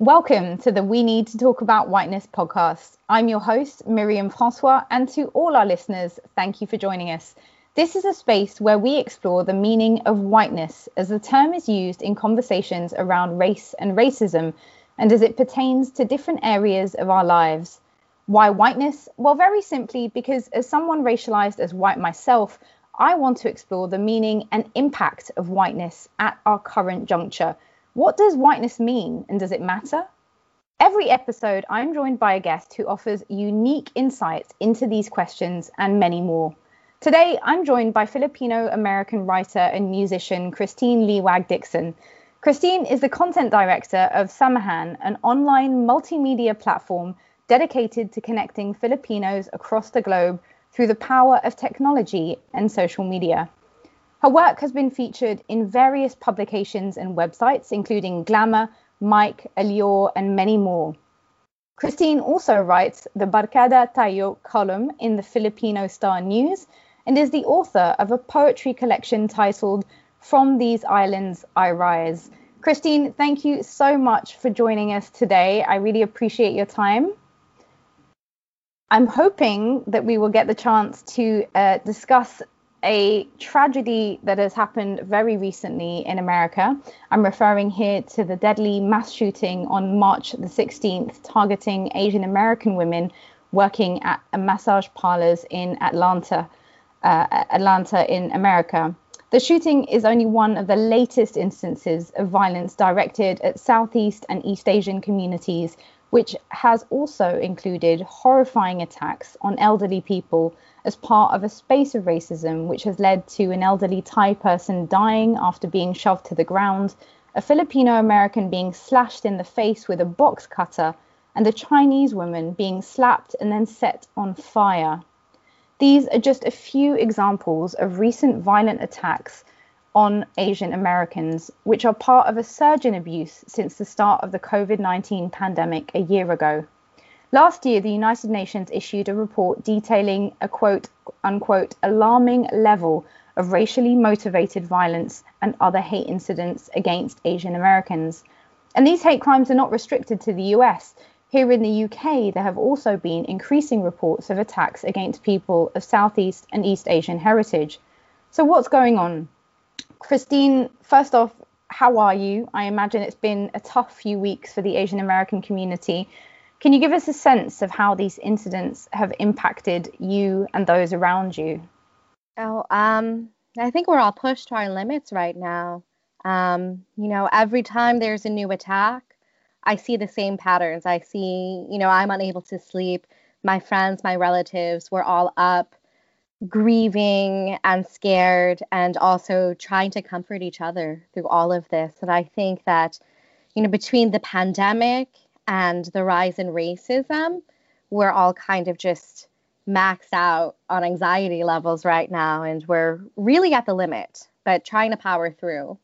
Welcome to the We Need to Talk About Whiteness podcast. I'm your host, Myriam Francois, and to all our listeners, thank you for joining us. This is a space where we explore the meaning of whiteness as the term is used in conversations around race and racism and as it pertains to different areas of our lives. Why whiteness? Well, very simply, because as someone racialized as white myself, I want to explore the meaning and impact of whiteness at our current juncture what does whiteness mean and does it matter? Every episode, I'm joined by a guest who offers unique insights into these questions and many more. Today, I'm joined by Filipino American writer and musician Christine Liwag Dixon. Christine is the content director of Samahan, an online multimedia platform dedicated to connecting Filipinos across the globe through the power of technology and social media. Her work has been featured in various publications and websites, including Glamour, Mic, Allure, and many more. Christine also writes the Barkada Tayo column in the Filipino Star News and is the author of a poetry collection titled From These Islands I Rise. Christine, thank you so much for joining us today. I really appreciate your time. I'm hoping that we will get the chance to uh, discuss a tragedy that has happened very recently in America. I'm referring here to the deadly mass shooting on March the 16th, targeting Asian American women working at a massage parlors in Atlanta, uh, Atlanta in America. The shooting is only one of the latest instances of violence directed at Southeast and East Asian communities, which has also included horrifying attacks on elderly people as part of a space of racism, which has led to an elderly Thai person dying after being shoved to the ground, a Filipino American being slashed in the face with a box cutter, and a Chinese woman being slapped and then set on fire. These are just a few examples of recent violent attacks on Asian Americans, which are part of a surge in abuse since the start of the COVID 19 pandemic a year ago. Last year, the United Nations issued a report detailing a quote unquote alarming level of racially motivated violence and other hate incidents against Asian Americans. And these hate crimes are not restricted to the US. Here in the UK, there have also been increasing reports of attacks against people of Southeast and East Asian heritage. So, what's going on? Christine, first off, how are you? I imagine it's been a tough few weeks for the Asian American community. Can you give us a sense of how these incidents have impacted you and those around you? Oh, um, I think we're all pushed to our limits right now. Um, you know, every time there's a new attack, I see the same patterns. I see, you know, I'm unable to sleep. My friends, my relatives, we're all up grieving and scared and also trying to comfort each other through all of this. And I think that, you know, between the pandemic and the rise in racism, we're all kind of just maxed out on anxiety levels right now, and we're really at the limit, but trying to power through.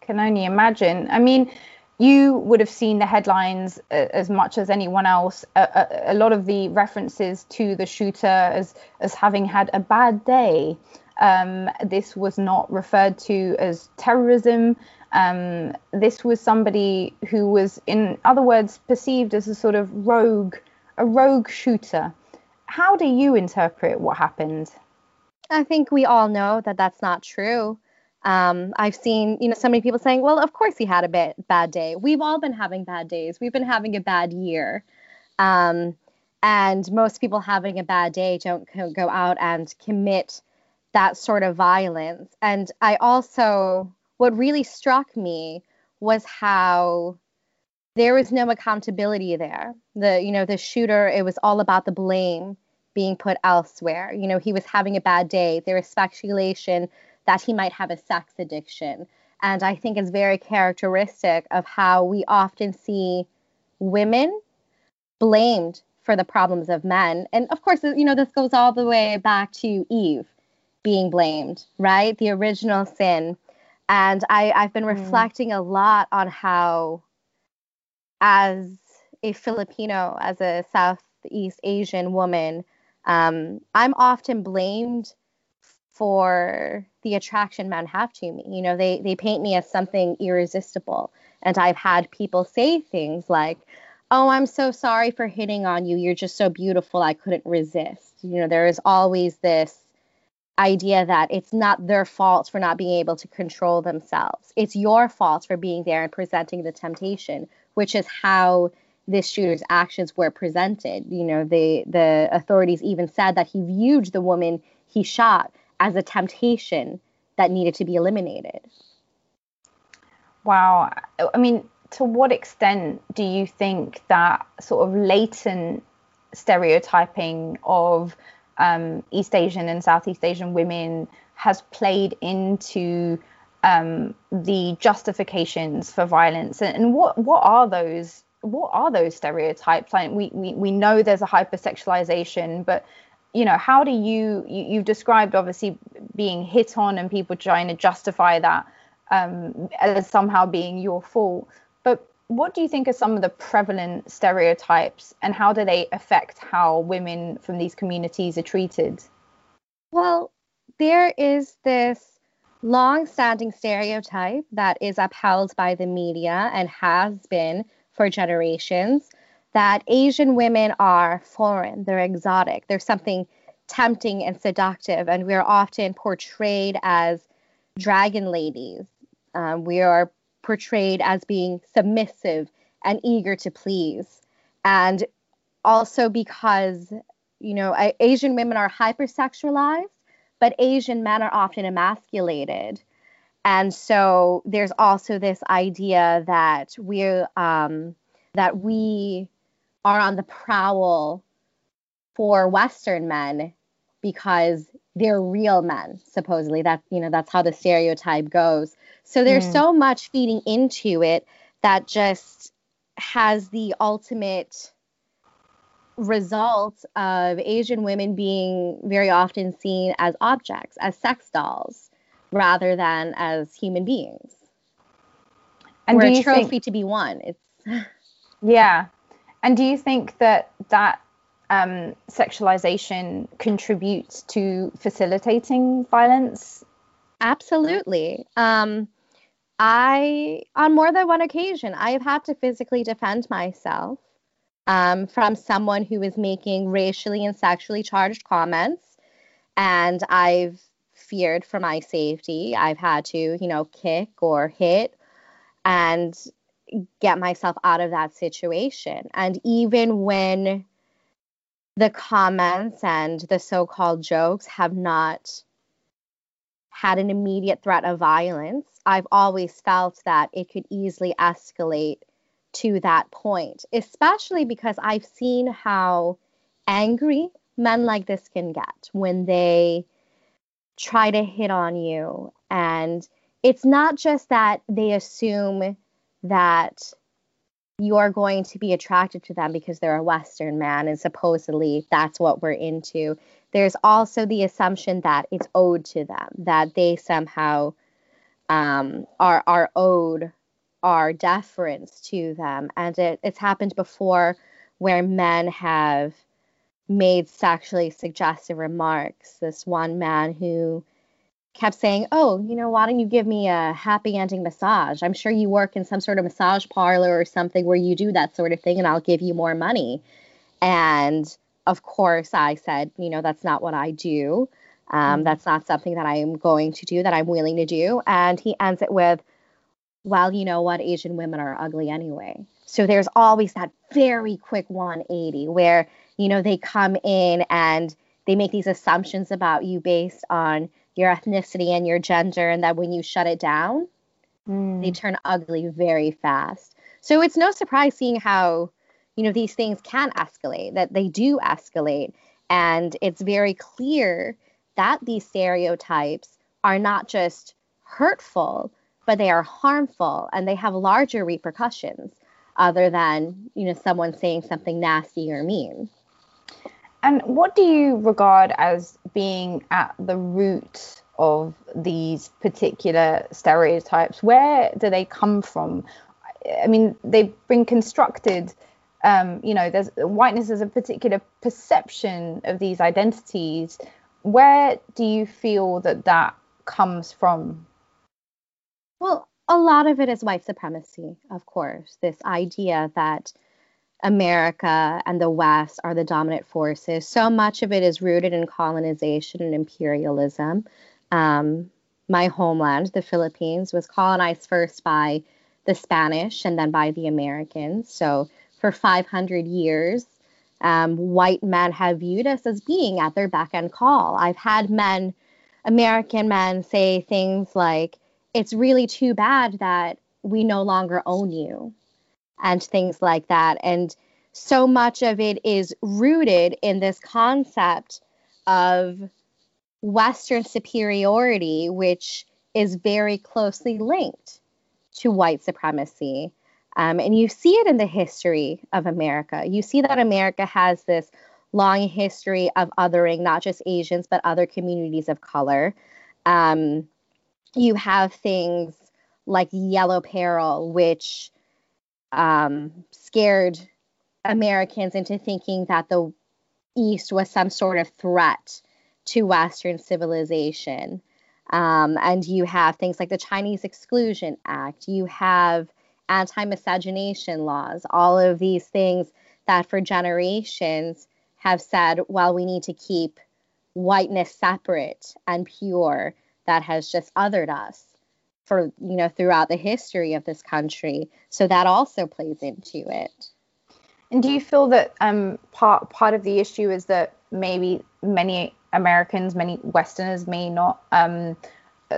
Can only imagine. I mean, you would have seen the headlines uh, as much as anyone else. a, a, lot of the references to the shooter as as having had a bad day. Um, this was not referred to as terrorism. Um, this was somebody who was, in other words, perceived as a sort of rogue, a rogue shooter. How do you interpret what happened? I think we all know that that's not true. Um, I've seen, you know, so many people saying, "Well, of course he had a bit, bad day." We've all been having bad days. We've been having a bad year, um, and most people having a bad day don't go out and commit that sort of violence. And I also what really struck me was how there was no accountability there. The you know the shooter it was all about the blame being put elsewhere. You know he was having a bad day. There was speculation that he might have a sex addiction, and I think it's very characteristic of how we often see women blamed for the problems of men. And of course, you know this goes all the way back to Eve being blamed, right? The original sin and I, I've been mm. reflecting a lot on how, as a Filipino, as a Southeast Asian woman, um, I'm often blamed for the attraction men have to me. You know, they they paint me as something irresistible, And I've had people say things like, Oh, I'm so sorry for hitting on you. You're just so beautiful. I couldn't resist. You know, there is always this idea that it's not their fault for not being able to control themselves. It's your fault for being there and presenting the temptation, which is how this shooter's actions were presented. You know, the the authorities even said that he viewed the woman he shot as a temptation that needed to be eliminated. Wow. I mean, to what extent do you think that sort of latent stereotyping of um, East Asian and Southeast Asian women has played into um, the justifications for violence. And, and, what what are those what are those stereotypes? Like we, we we know there's a hypersexualization but you know how do you, you you've described obviously being hit on and people trying to justify that um, as somehow being your fault. But what do you think are some of the prevalent stereotypes and how do they affect how women from these communities are treated? Well, there is this long standing stereotype that is upheld by the media and has been for generations that Asian women are foreign, they're exotic, there's something tempting and seductive, and we're often portrayed as dragon ladies. Um, we are portrayed as being submissive and eager to please. And also because, you know, Asian women are hypersexualized, but Asian men are often emasculated. And so there's also this idea that we're um, that we are on the prowl for Western men because they're real men, supposedly. That you know, that's how the stereotype goes. So there's mm. so much feeding into it that just has the ultimate result of Asian women being very often seen as objects, as sex dolls, rather than as human beings. And We're a trophy think, to be won. It's yeah. And do you think that that um, sexualization contributes to facilitating violence? Absolutely. Um, I, on more than one occasion, I have had to physically defend myself um, from someone who is making racially and sexually charged comments. And I've feared for my safety. I've had to, you know, kick or hit and get myself out of that situation. And even when the comments and the so called jokes have not had an immediate threat of violence, I've always felt that it could easily escalate to that point, especially because I've seen how angry men like this can get when they try to hit on you. And it's not just that they assume that you're going to be attracted to them because they're a Western man and supposedly that's what we're into. There's also the assumption that it's owed to them, that they somehow um, are are owed our deference to them, and it, it's happened before where men have made sexually suggestive remarks. This one man who kept saying, "Oh, you know, why don't you give me a happy ending massage? I'm sure you work in some sort of massage parlor or something where you do that sort of thing, and I'll give you more money." And of course, I said, "You know, that's not what I do." Um, mm-hmm. That's not something that I am going to do, that I'm willing to do. And he ends it with, well, you know what? Asian women are ugly anyway. So there's always that very quick 180 where, you know, they come in and they make these assumptions about you based on your ethnicity and your gender, and that when you shut it down, mm. they turn ugly very fast. So it's no surprise seeing how, you know, these things can escalate, that they do escalate. And it's very clear that these stereotypes are not just hurtful, but they are harmful and they have larger repercussions other than, you know, someone saying something nasty or mean. And what do you regard as being at the root of these particular stereotypes? Where do they come from? I mean, they've been constructed. Um, you know, there's whiteness as a particular perception of these identities where do you feel that that comes from? Well, a lot of it is white supremacy, of course. This idea that America and the West are the dominant forces. So much of it is rooted in colonization and imperialism. Um, my homeland, the Philippines, was colonized first by the Spanish and then by the Americans. So for 500 years, um, white men have viewed us as being at their beck and call. I've had men, American men, say things like, it's really too bad that we no longer own you, and things like that. And so much of it is rooted in this concept of Western superiority, which is very closely linked to white supremacy. Um, and you see it in the history of America. You see that America has this long history of othering not just Asians, but other communities of color. Um, you have things like yellow peril, which um, scared Americans into thinking that the East was some sort of threat to Western civilization. Um, and you have things like the Chinese Exclusion Act. You have anti miscegenation laws, all of these things that for generations have said, well, we need to keep whiteness separate and pure, that has just othered us for, you know, throughout the history of this country. So that also plays into it. And do you feel that um, part part of the issue is that maybe many Americans, many Westerners may not, um,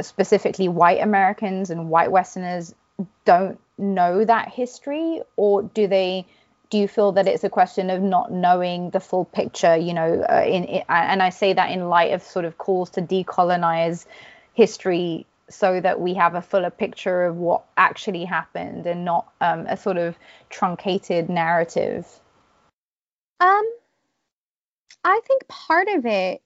specifically white Americans and white Westerners, don't know that history, or do they? Do you feel that it's a question of not knowing the full picture? You know, uh, in, in and I say that in light of sort of calls to decolonize history so that we have a fuller picture of what actually happened and not um, a sort of truncated narrative? Um, I think part of it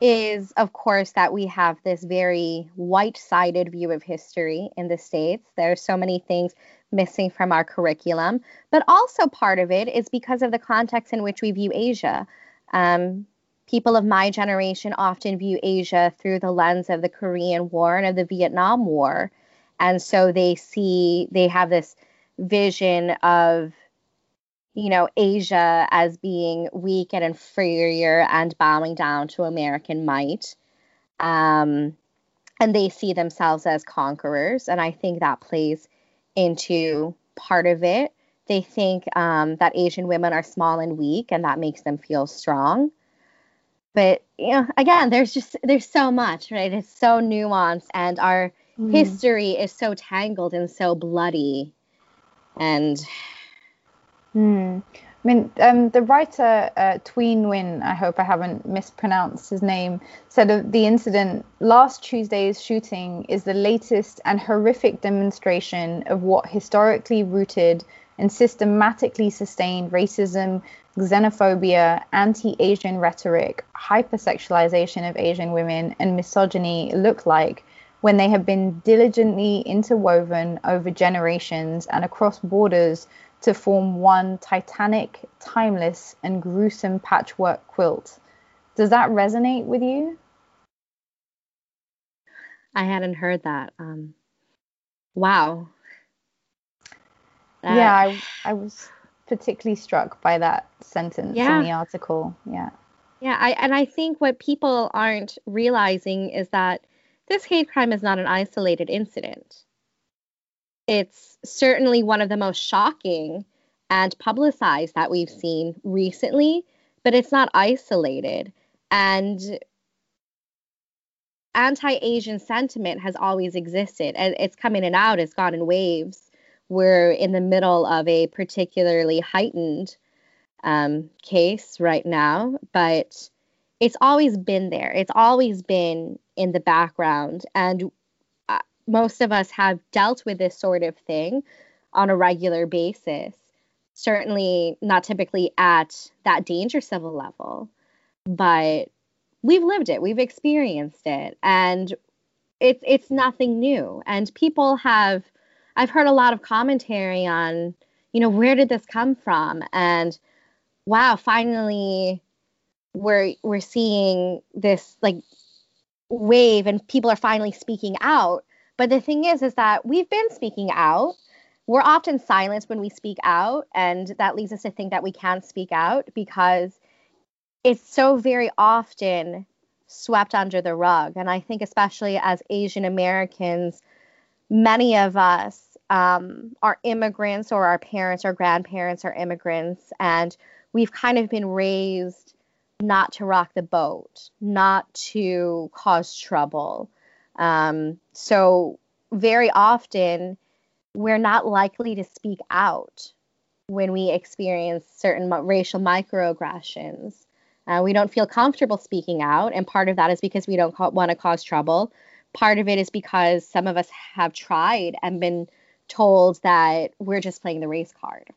is, of course, that we have this very white sided view of history in the States. There are so many things missing from our curriculum. But also, part of it is because of the context in which we view Asia. Um, people of my generation often view Asia through the lens of the Korean War and of the Vietnam War. And so they see, they have this vision of you know, Asia as being weak and inferior and bowing down to American might. Um, and they see themselves as conquerors. And I think that plays into part of it. They think um, that Asian women are small and weak, and that makes them feel strong. But you know, again, there's just there's so much, right? It's so nuanced, and our mm. history is so tangled and so bloody. And Hmm. I mean, um, the writer uh, Tween Nguyen, I hope I haven't mispronounced his name, said of the incident last Tuesday's shooting is the latest and horrific demonstration of what historically rooted and systematically sustained racism, xenophobia, anti Asian rhetoric, hypersexualization of Asian women, and misogyny look like when they have been diligently interwoven over generations and across borders to form one titanic, timeless, and gruesome patchwork quilt. Does that resonate with you? I hadn't heard that. Um, wow. That... Yeah, I, I was particularly struck by that sentence yeah. in the article. Yeah. Yeah, I, and I think what people aren't realizing is that this hate crime is not an isolated incident it's certainly one of the most shocking and publicized that we've seen recently, but it's not isolated. And anti Asian sentiment has always existed, and it's come in and out, it's gone in waves. We're in the middle of a particularly heightened um, case right now, but it's always been there. It's always been in the background. And most of us have dealt with this sort of thing on a regular basis. Certainly not typically at that danger civil level, but we've lived it, we've experienced it, and it's it's nothing new. And people have I've heard a lot of commentary on, you know, where did this come from? And wow, finally we're we're seeing this like wave and people are finally speaking out But the thing is, is that we've been speaking out. We're often silenced when we speak out, and that leads us to think that we can't speak out because it's so very often swept under the rug. And I think, especially as Asian Americans, many of us um, are immigrants or our parents or grandparents are immigrants, and we've kind of been raised not to rock the boat, not to cause trouble. Um, so, very often, we're not likely to speak out when we experience certain racial microaggressions. Uh, we don't feel comfortable speaking out, and part of that is because we don't ca- want to cause trouble. Part of it is because some of us have tried and been told that we're just playing the race card.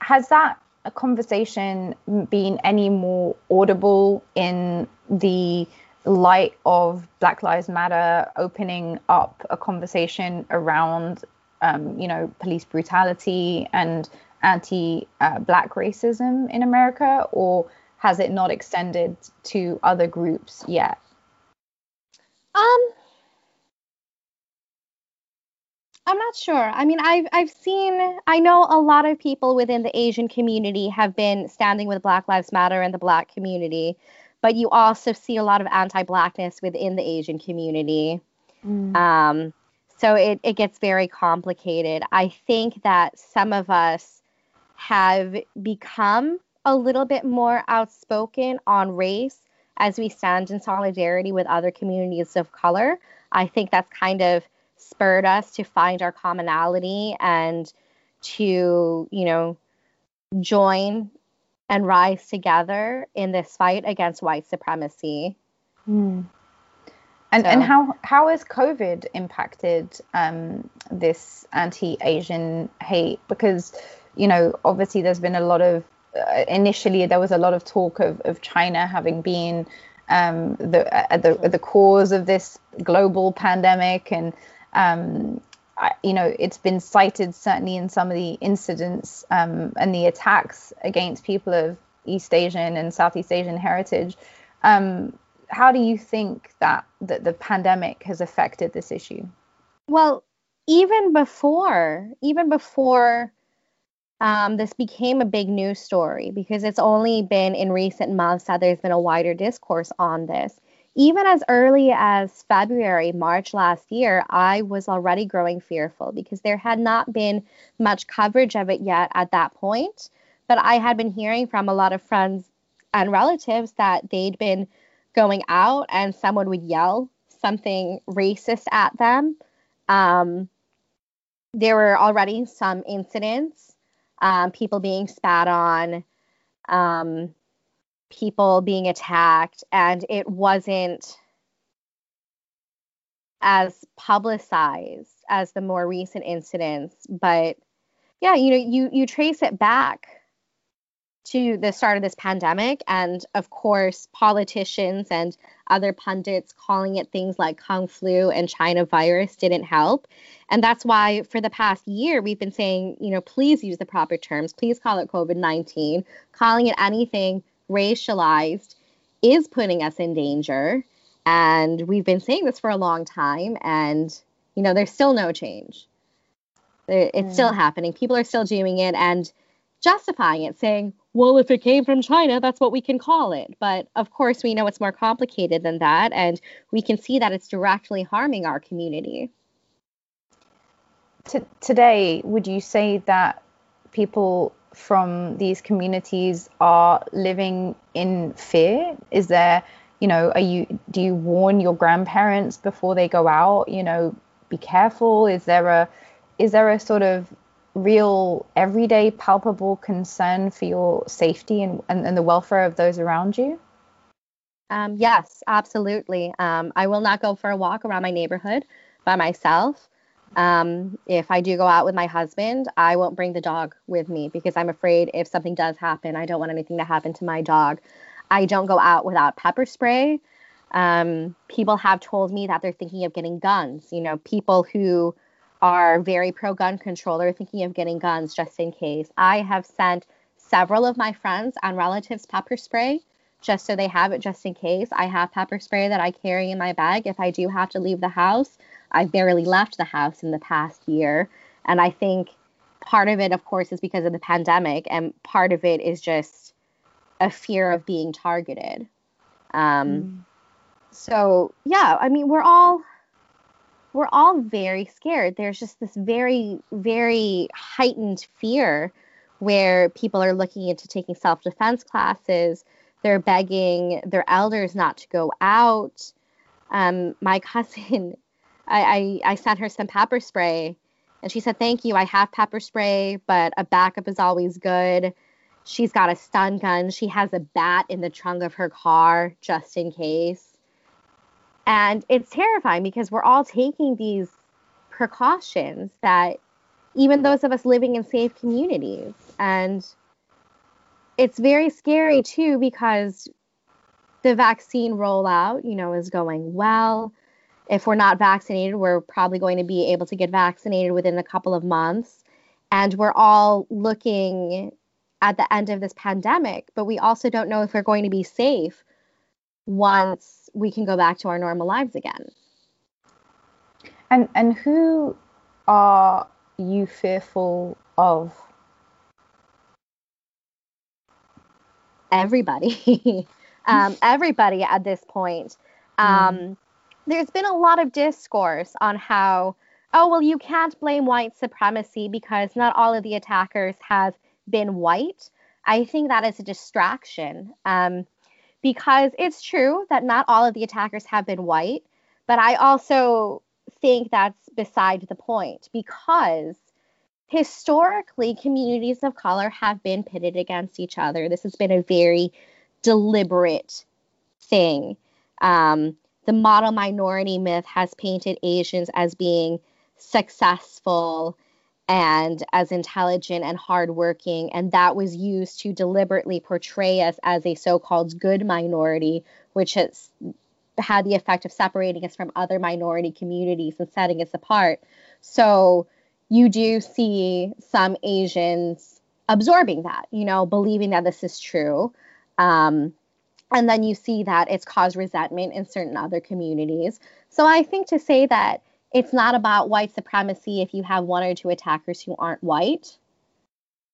Has that conversation been any more audible in the light of Black Lives Matter opening up a conversation around, um, you know, police brutality and anti-black racism in America, or has it not extended to other groups yet? Um, I'm not sure. I mean, I've I've seen. I know a lot of people within the Asian community have been standing with Black Lives Matter and the Black community, but you also see a lot of anti-blackness within the Asian community. Mm. Um, so it, it gets very complicated. I think that some of us have become a little bit more outspoken on race as we stand in solidarity with other communities of color. I think that's kind of spurred us to find our commonality and to, you know, join and rise together in this fight against white supremacy. Mm. And so. and how how has COVID impacted um, this anti-Asian hate? Because you know, obviously there's been a lot of initially there was a lot of talk of, of China having been um, the at the at the cause of this global pandemic, and um, I, you know it's been cited certainly in some of the incidents um, and the attacks against people of East Asian and Southeast Asian heritage. Um, how do you think that that the pandemic has affected this issue? Well, even before, even before um, this became a big news story because it's only been in recent months that there's been a wider discourse on this. Even as early as February, March last year, I was already growing fearful because there had not been much coverage of it yet at that point. But I had been hearing from a lot of friends and relatives that they'd been going out and someone would yell something racist at them. Um, there were already some incidents um, people being spat on, um, people being attacked, and it wasn't as publicized as the more recent incidents. But yeah, you know, you you trace it back to the start of this pandemic, and of course, politicians and other pundits calling it things like Kung flu and China virus didn't help. And that's why for the past year, we've been saying, you know, please use the proper terms, please call it COVID 19. Calling it anything racialized is putting us in danger. And we've been saying this for a long time, and, you know, there's still no change. It's mm. still happening. People are still doing it and justifying it, saying, well, if it came from China, that's what we can call it. But of course, we know it's more complicated than that, and we can see that it's directly harming our community. Today, would you say that people from these communities are living in fear? Is there, you know, are you do you warn your grandparents before they go out? You know, be careful. Is there a is there a sort of real everyday palpable concern for your safety and, and, and the welfare of those around you? Um, yes, absolutely. Um, I will not go for a walk around my neighborhood by myself. Um, if I do go out with my husband, I won't bring the dog with me because I'm afraid if something does happen, I don't want anything to happen to my dog. I don't go out without pepper spray. Um, people have told me that they're thinking of getting guns. You know, people who are very pro gun control or thinking of getting guns just in case. I have sent several of my friends and relatives pepper spray just so they have it just in case. I have pepper spray that I carry in my bag if I do have to leave the house. I've barely left the house in the past year. And I think part of it, of course, is because of the pandemic, and part of it is just a fear of being targeted. Um, mm. So yeah, I mean, we're all we're all very scared. There's just this very, very heightened fear where people are looking into taking self defense classes. They're begging their elders not to go out. Um, my cousin, I, I, I sent her some pepper spray and she said, Thank you. I have pepper spray, but a backup is always good. She's got a stun gun. She has a bat in the trunk of her car just in case. And it's terrifying because we're all taking these precautions that even those of us living in safe communities. And it's very scary too because the vaccine rollout, you know, is going well. If we're not vaccinated, we're probably going to be able to get vaccinated within a couple of months. And we're all looking at the end of this pandemic, but we also don't know if we're going to be safe once we can go back to our normal lives again. And and who are you fearful of? Everybody. um, everybody at this point. Um, mm. There's been a lot of discourse on how, oh, well, you can't blame white supremacy because not all of the attackers have been white. I think that is a distraction. Um, because it's true that not all of the attackers have been white, but I also think that's beside the point because historically communities of color have been pitted against each other. This has been a very deliberate thing. Um, the model minority myth has painted Asians as being successful and as intelligent and hardworking. And that was used to deliberately portray us as a so called good minority, which has had the effect of separating us from other minority communities and setting us apart. So you do see some Asians absorbing that, you know, believing that this is true. Um, and then you see that it's caused resentment in certain other communities. So I think to say that it's not about white supremacy if you have one or two attackers who aren't white.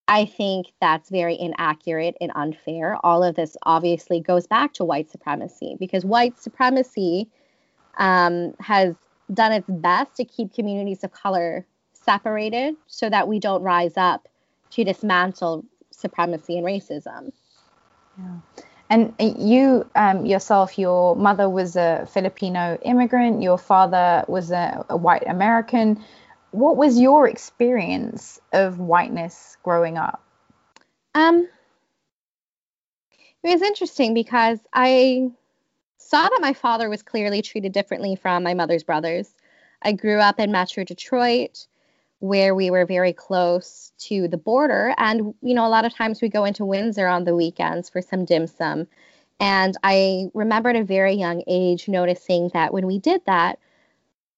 I think that's very inaccurate and unfair. All of this obviously goes back to white supremacy because white supremacy um, has done its best to keep communities of color separated so that we don't rise up to dismantle supremacy and racism. Yeah. And you um, yourself, your mother was a Filipino immigrant, your father was a, a white American. What was your experience of whiteness growing up? Um, it was interesting because I saw that my father was clearly treated differently from my mother's brothers. I grew up in Metro Detroit where we were very close to the border. And, you know, a lot of times we go into Windsor on the weekends for some dim sum. And I remember at a very young age noticing that when we did that,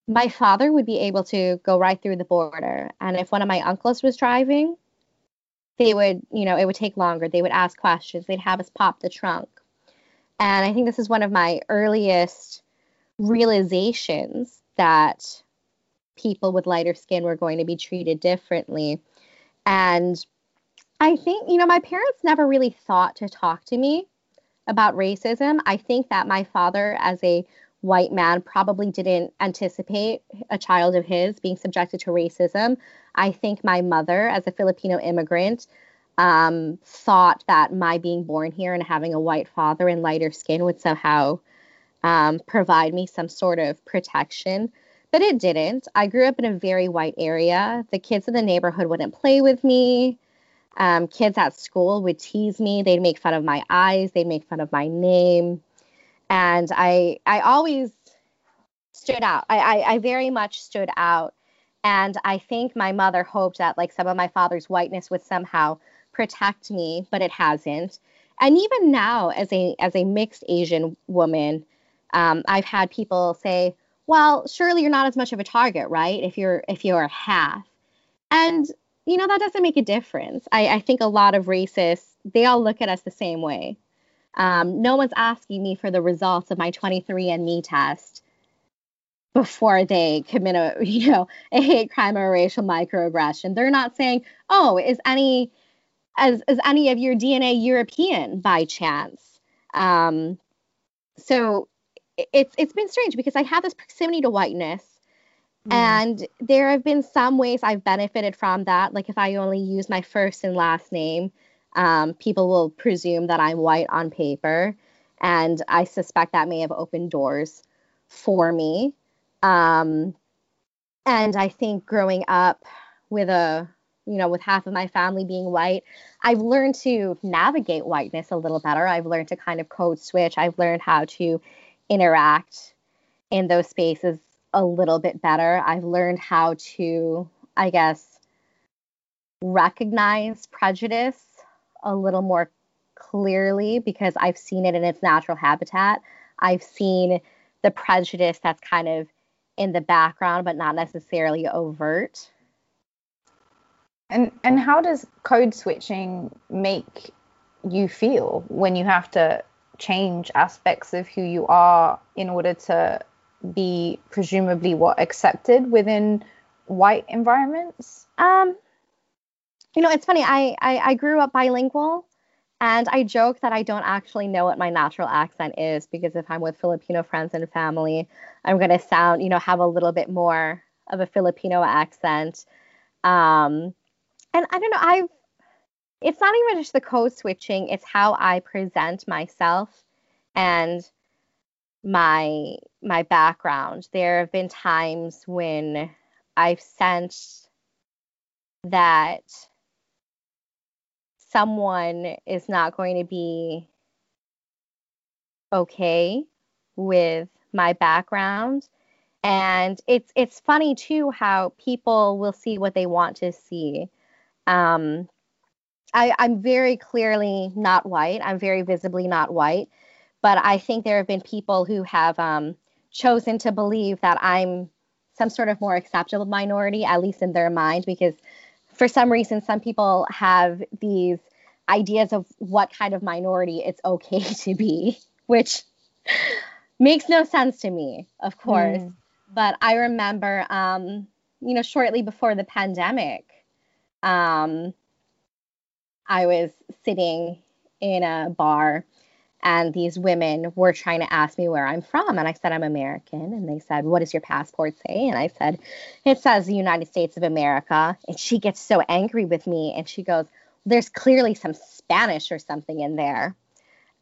my father would be able to go right through the border. And if one of my uncles was driving, they would, you know, it would take longer. They would ask questions. They'd have us pop the trunk. And I think this is one of my earliest realizations that people with lighter skin were going to be treated differently. And I think, you know, my parents never really thought to talk to me about racism. I think that my father, as a white man, probably didn't anticipate a child of his being subjected to racism. I think my mother, as a Filipino immigrant, um, thought that my being born here and having a white father and lighter skin would somehow um, provide me some sort of protection but it didn't. I grew up in a very white area. The kids in the neighborhood wouldn't play with me. Um, kids at school would tease me. They'd make fun of my eyes. They'd make fun of my name, and I I always stood out. I, I, I very much stood out, and I think my mother hoped that like some of my father's whiteness would somehow protect me, but it hasn't. And even now, as a as a mixed Asian woman, um, I've had people say, well, surely you're not as much of a target, right? If you're if you're half. And you know, that doesn't make a difference. I, I think a lot of racists, they all look at us the same way. Um, no one's asking me for the results of my 23andMe test before they commit a you know a hate crime or a racial microaggression. They're not saying, "Oh, is any as is any of your DNA European by chance?" Um, so it's it's been strange because I have this proximity to whiteness. Mm. And there have been some ways I've benefited from that. Like if I only use my first and last name, um, people will presume that I'm white on paper. And I suspect that may have opened doors for me. Um, and I think growing up with a, you know, with half of my family being white, I've learned to navigate whiteness a little better. I've learned to kind of code switch. I've learned how to interact in those spaces a little bit better. I've learned how to, I guess, recognize prejudice a little more clearly because I've seen it in its natural habitat. I've seen the prejudice that's kind of in the background but not necessarily overt. And and how does code switching make you feel when you have to change aspects of who you are in order to be presumably what accepted within white environments? Um, you know, it's funny. I, I I grew up bilingual, and I joke that I don't actually know what my natural accent is because if I'm with Filipino friends and family, I'm gonna sound, you know, have a little bit more of a Filipino accent. Um, and I don't know. I've it's not even just the code switching, it's how I present myself and my my background. There have been times when I've sensed that someone is not going to be okay with my background and it's it's funny too how people will see what they want to see um, I, I'm very clearly not white. I'm very visibly not white. But I think there have been people who have um, chosen to believe that I'm some sort of more acceptable minority, at least in their mind, because for some reason, some people have these ideas of what kind of minority it's okay to be, which makes no sense to me, of course. Mm. But I remember, um, you know, shortly before the pandemic, um, I was sitting in a bar and these women were trying to ask me where I'm from. And I said, I'm American. And they said, What does your passport say? And I said, It says the United States of America. And she gets so angry with me and she goes, There's clearly some Spanish or something in there.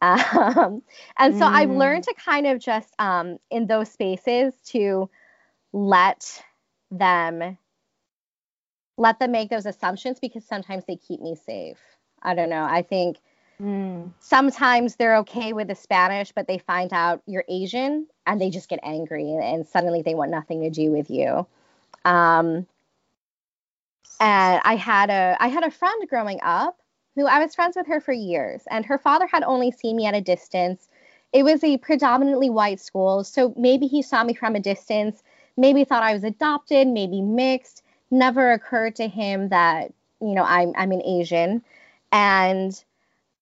Um, and so mm. I've learned to kind of just um, in those spaces to let them let them make those assumptions because sometimes they keep me safe. I don't know. I think mm. sometimes they're okay with the Spanish, but they find out you're Asian and they just get angry and, and suddenly they want nothing to do with you. Um, and I had a I had a friend growing up who I was friends with her for years, and her father had only seen me at a distance. It was a predominantly white school, so maybe he saw me from a distance, maybe thought I was adopted, maybe mixed. Never occurred to him that you know I'm I'm an Asian. And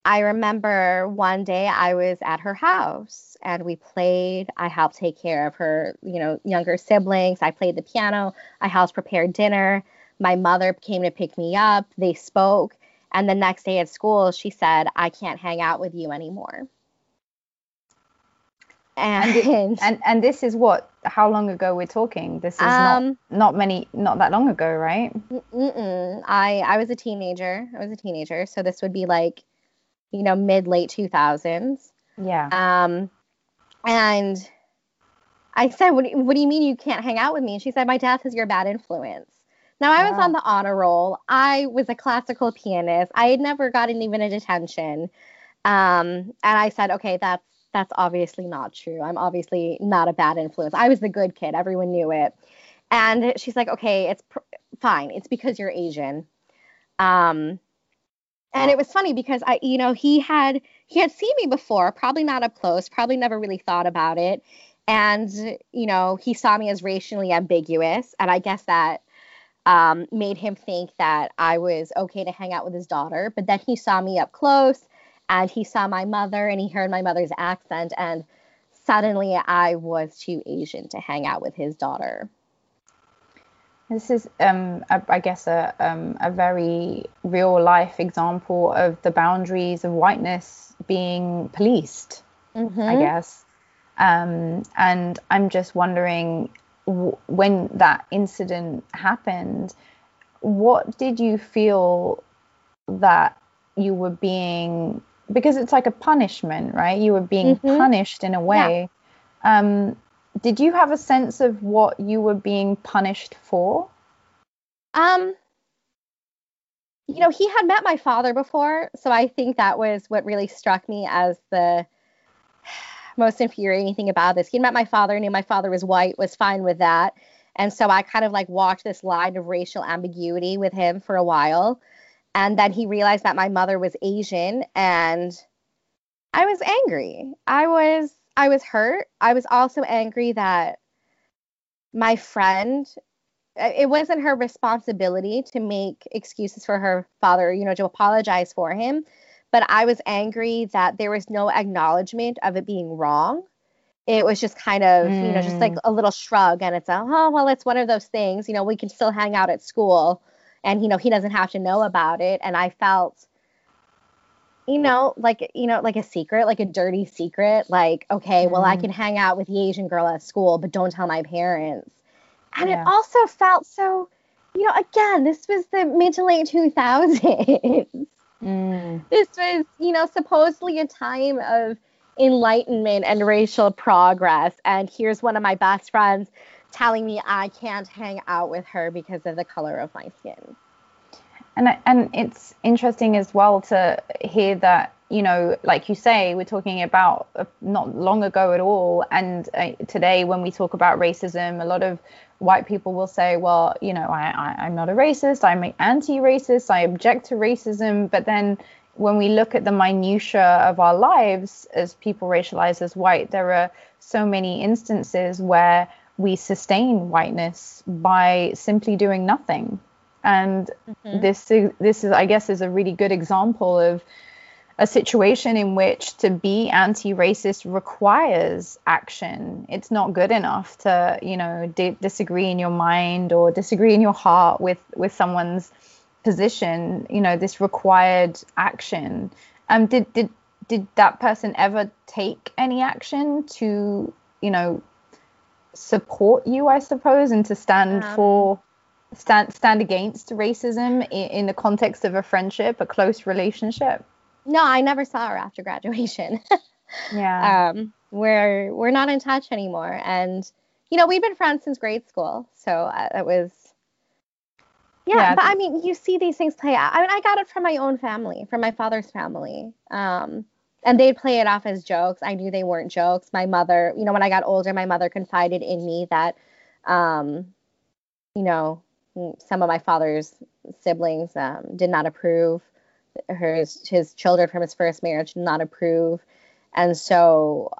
I remember one day I was at her house and we played. I helped take care of her, you know, younger siblings. I played the piano. I helped prepare dinner. My mother came to pick me up. They spoke. And the next day at school, she said, I can't hang out with you anymore. And and, and, and this is what how long ago we're talking? This is um, not not many not that long ago right? I i was a teenager. I was a teenager. So this would be like you know mid late 2000s yeah. Um and i said what, what do you mean you can't hang out with me? And she said my dad says you're a bad influence. Now i was on the honor roll. I was a classical pianist. I had never gotten even a detention. Um and i said okay that's that's obviously not true. I'm obviously not a bad influence. I was the good kid. Everyone knew it. And she's like, okay, it's pr- fine. It's because you're Asian. Um, and it was funny because I, you know, he had he had seen me before, probably not up close, probably never really thought about it. And you know, he saw me as racially ambiguous, and I guess that um, made him think that I was okay to hang out with his daughter. But then he saw me up close and he saw my mother and he heard my mother's accent and suddenly I was too Asian to hang out with his daughter. This is, um, a, I guess, a, um, a very real life example of the boundaries of whiteness being policed, mm-hmm. I guess. Um, and I'm just wondering w- when that incident happened, what did you feel that you were being because it's like a punishment, right? You were being mm-hmm. punished in a way. Yeah. Um, did you have a sense of what you were being punished for? Um, you know, he had met my father before, so I think that was what really struck me as the most infuriating thing about this. He met my father, knew my father was white, was fine with that. And so I kind of like walked this line of racial ambiguity with him for a while. And then he realized that my mother was Asian and I was angry. I was I was hurt. I was also angry that my friend it wasn't her responsibility to make excuses for her father, you know, to apologize for him, but I was angry that there was no acknowledgement of it being wrong. It was just kind of, mm. you know, just like mm. a little shrug and it's a, oh, well, it's one of those things, you know, we can still hang out at school and you know he doesn't have to know about it and i felt you know like you know like a secret like a dirty secret like okay well i mm-hmm. can hang out with the asian girl at school but don't tell my parents and yeah. it also felt so you know again this was the mid to late 2000s mm. this was you know supposedly a time of enlightenment and racial progress and here's one of my best friends telling me I can't hang out with her because of the color of my skin. And and it's interesting as well to hear that you know, like you say, we're talking about uh, not long ago at all, and uh, today when we talk about racism, a lot of white people will say, well, you know, I, I I'm not a racist, I'm anti-racist, I object to racism, but then when we look at the minutia of our lives as people racialized as white, there are so many instances where we sustain whiteness by simply doing nothing. And mm-hmm. this is, this is, I guess, is a really good example of a situation in which to be anti-racist requires action. It's not good enough to, you know, di- disagree in your mind or disagree in your heart with with someone's position. You know, this required action. Um, did did did that person ever take any action to, you know, support you, I suppose, and to stand um, for stand stand against racism in, in, the context of a friendship, a close relationship? No, I never saw her after graduation. yeah. Um, we're we're not in touch anymore, and you know we've been friends since grade school, so uh, it was. Yeah, yeah, but I mean, you see these things play out. I mean, I got it from my own family, from my father's family. Um, and they'd play it off as jokes. I knew they weren't jokes. My mother, you know, when I got older, my mother confided in me that, um, you know, some of my father's siblings um, did not approve. His his children from his first marriage did not approve, and so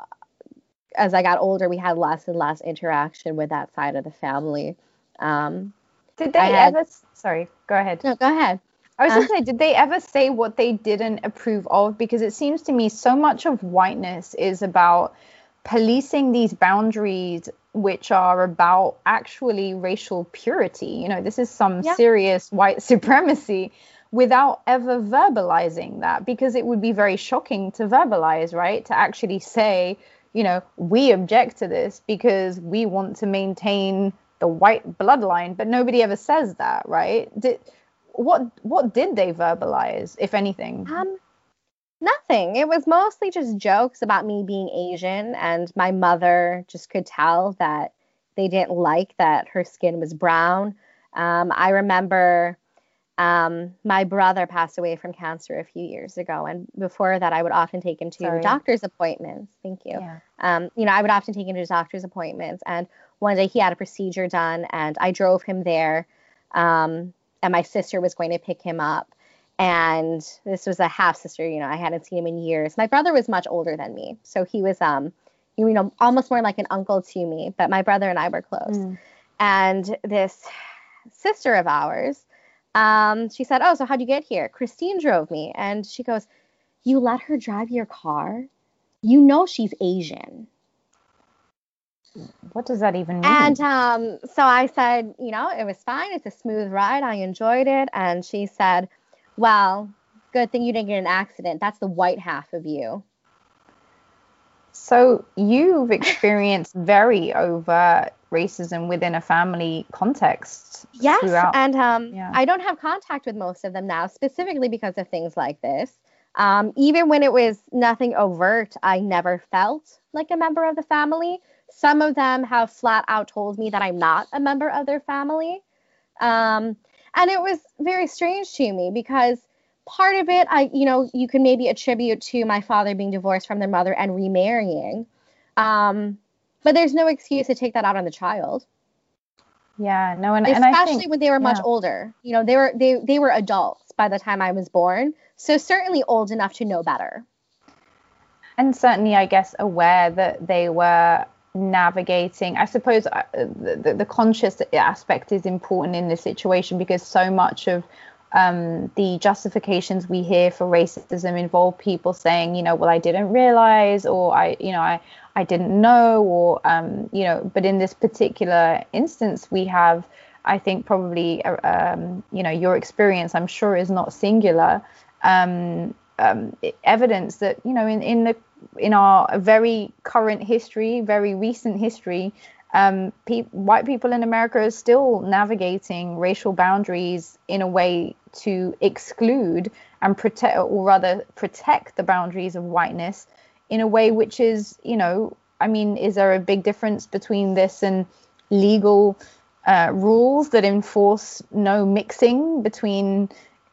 as I got older, we had less and less interaction with that side of the family. Um, did they had, ever? Sorry, go ahead. No, go ahead. I was uh, going say, did they ever say what they didn't approve of? Because it seems to me so much of whiteness is about policing these boundaries which are about actually racial purity. You know, this is some yeah. serious white supremacy without ever verbalizing that because it would be very shocking to verbalize, right? To actually say, you know, we object to this because we want to maintain the white bloodline, but nobody ever says that, right? Did, what what did they verbalize, if anything? Um, nothing. It was mostly just jokes about me being Asian, and my mother just could tell that they didn't like that her skin was brown. Um, I remember um, my brother passed away from cancer a few years ago, and before that, I would often take him to Sorry. doctor's appointments. Thank you. Yeah. Um, you know, I would often take him to doctor's appointments, and one day he had a procedure done, and I drove him there. Um, and my sister was going to pick him up. And this was a half sister, you know, I hadn't seen him in years. My brother was much older than me. So he was, um, you know, almost more like an uncle to me, but my brother and I were close. Mm. And this sister of ours, um, she said, Oh, so how'd you get here? Christine drove me. And she goes, You let her drive your car? You know she's Asian. What does that even mean? And um, so I said, you know, it was fine. It's a smooth ride. I enjoyed it. And she said, well, good thing you didn't get an accident. That's the white half of you. So you've experienced very overt racism within a family context. Yes, throughout. and um, yeah. I don't have contact with most of them now, specifically because of things like this. Um, even when it was nothing overt, I never felt like a member of the family. Some of them have flat out told me that I'm not a member of their family. Um, and it was very strange to me because part of it, I, you know, you can maybe attribute to my father being divorced from their mother and remarrying. Um, but there's no excuse to take that out on the child. Yeah, no, and, especially and I think, when they were much yeah. older. You know, they were they they were adults by the time I was born, so certainly old enough to know better. And certainly, I guess, aware that they were navigating. I suppose uh, the, the conscious aspect is important in this situation because so much of um, the justifications we hear for racism involve people saying, you know, well, I didn't realize, or I, you know, I, I didn't know, or, um, you know, but in this particular instance, we have, I think, probably, uh, um, you know, your experience, I'm sure, is not singular. Um, um, evidence that, you know, in, in the in our very current history, very recent history, um, pe- white people in America are still navigating racial boundaries in a way to exclude and protect, or rather protect the boundaries of whiteness in a way which is, you know, I mean, is there a big difference between this and legal uh, rules that enforce no mixing between,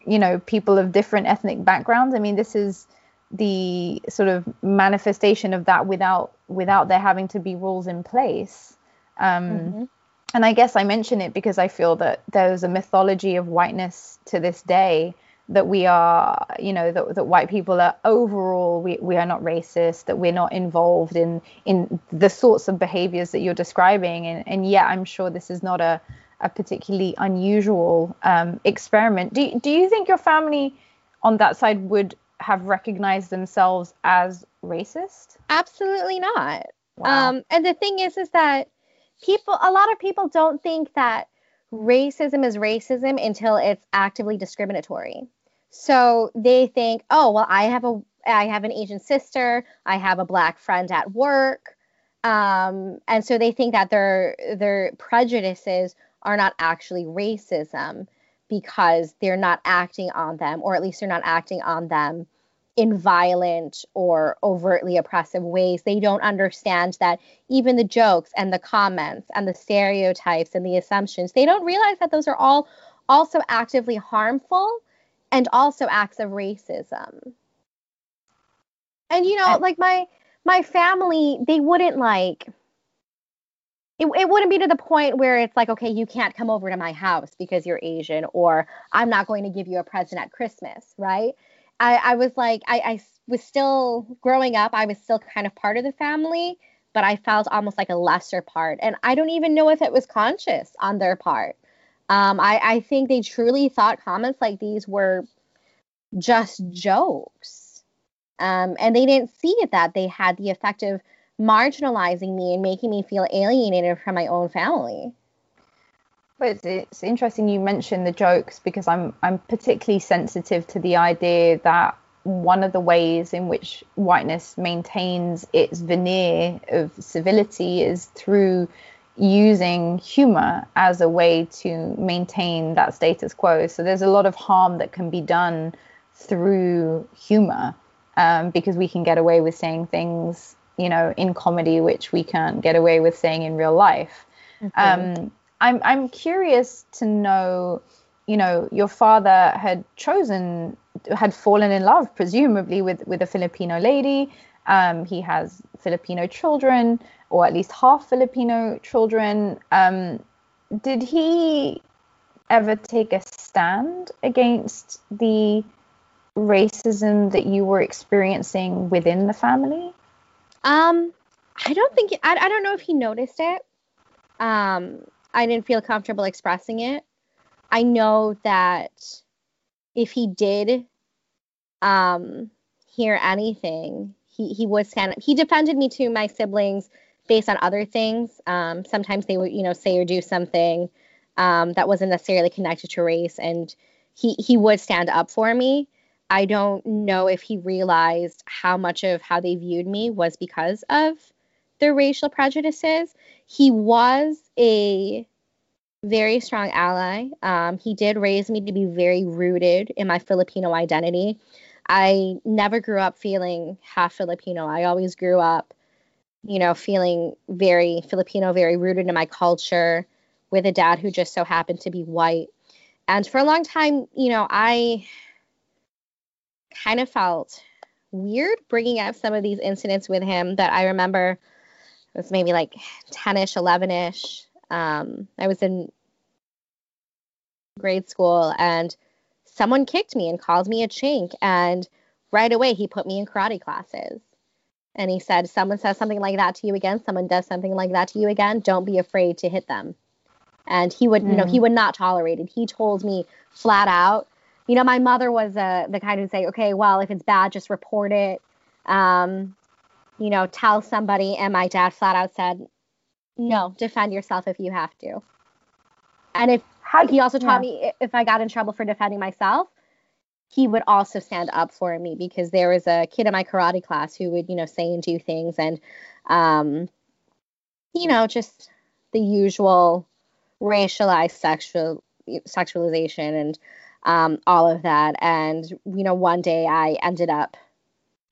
you know, people of different ethnic backgrounds? I mean, this is the sort of manifestation of that without without there having to be rules in place. Um, mm-hmm. And I guess I mention it because I feel that there's a mythology of whiteness to this day that we are, you know, that, that white people are overall, we, we are not racist, that we're not involved in in the sorts of behaviors that you're describing. And, and yet I'm sure this is not a, a particularly unusual um, experiment. Do, do you think your family on that side would have recognized themselves as racist? Absolutely not. Wow. Um, and the thing is, is that people, a lot of people don't think that racism is racism until it's actively discriminatory. So they think, oh, well, I have a, I have an Asian sister, I have a black friend at work, um, and so they think that their their prejudices are not actually racism because they're not acting on them, or at least they're not acting on them in violent or overtly oppressive ways. They don't understand that even the jokes and the comments and the stereotypes and the assumptions, they don't realize that those are all also actively harmful and also acts of racism. And you know, like my my family, they wouldn't like it, it wouldn't be to the point where it's like, okay, you can't come over to my house because you're Asian, or I'm not going to give you a present at Christmas, right? I, I was like, I, I was still growing up, I was still kind of part of the family, but I felt almost like a lesser part. And I don't even know if it was conscious on their part. Um, I, I think they truly thought comments like these were just jokes. Um, and they didn't see it that they had the effect of marginalizing me and making me feel alienated from my own family. But it's interesting you mentioned the jokes because I'm I'm particularly sensitive to the idea that one of the ways in which whiteness maintains its veneer of civility is through using humor as a way to maintain that status quo. So there's a lot of harm that can be done through humor um, because we can get away with saying things, you know, in comedy which we can't get away with saying in real life. Um, I'm I'm curious to know, you know, your father had chosen had fallen in love presumably with with a Filipino lady. Um, he has Filipino children, or at least half Filipino children. Um, did he ever take a stand against the racism that you were experiencing within the family? Um, I don't think I, I don't know if he noticed it. Um, I didn't feel comfortable expressing it. I know that if he did, um, hear anything, he he was stand up. He defended me to my siblings based on other things. Um, sometimes they would, you know, say or do something um, that wasn't necessarily connected to race, and he he would stand up for me. I don't know if he realized how much of how they viewed me was because of their racial prejudices. He was a very strong ally. Um, he did raise me to be very rooted in my Filipino identity. I never grew up feeling half Filipino. I always grew up, you know, feeling very Filipino, very rooted in my culture with a dad who just so happened to be white. And for a long time, you know, I kind of felt weird bringing up some of these incidents with him that I remember it was maybe like 10ish, 11ish. Um, I was in grade school and someone kicked me and called me a chink. And right away, he put me in karate classes. And he said, Someone says something like that to you again, someone does something like that to you again, don't be afraid to hit them. And he would, mm. you know, he mm. would not tolerate it. He told me flat out, you know, my mother was uh, the kind who'd say, okay, well, if it's bad, just report it. Um, you know, tell somebody. And my dad flat out said, no, defend yourself if you have to. And if How he also taught yeah. me if I got in trouble for defending myself, he would also stand up for me because there was a kid in my karate class who would, you know, say and do things and, um, you know, just the usual racialized sexual sexualization and um, all of that. And you know, one day I ended up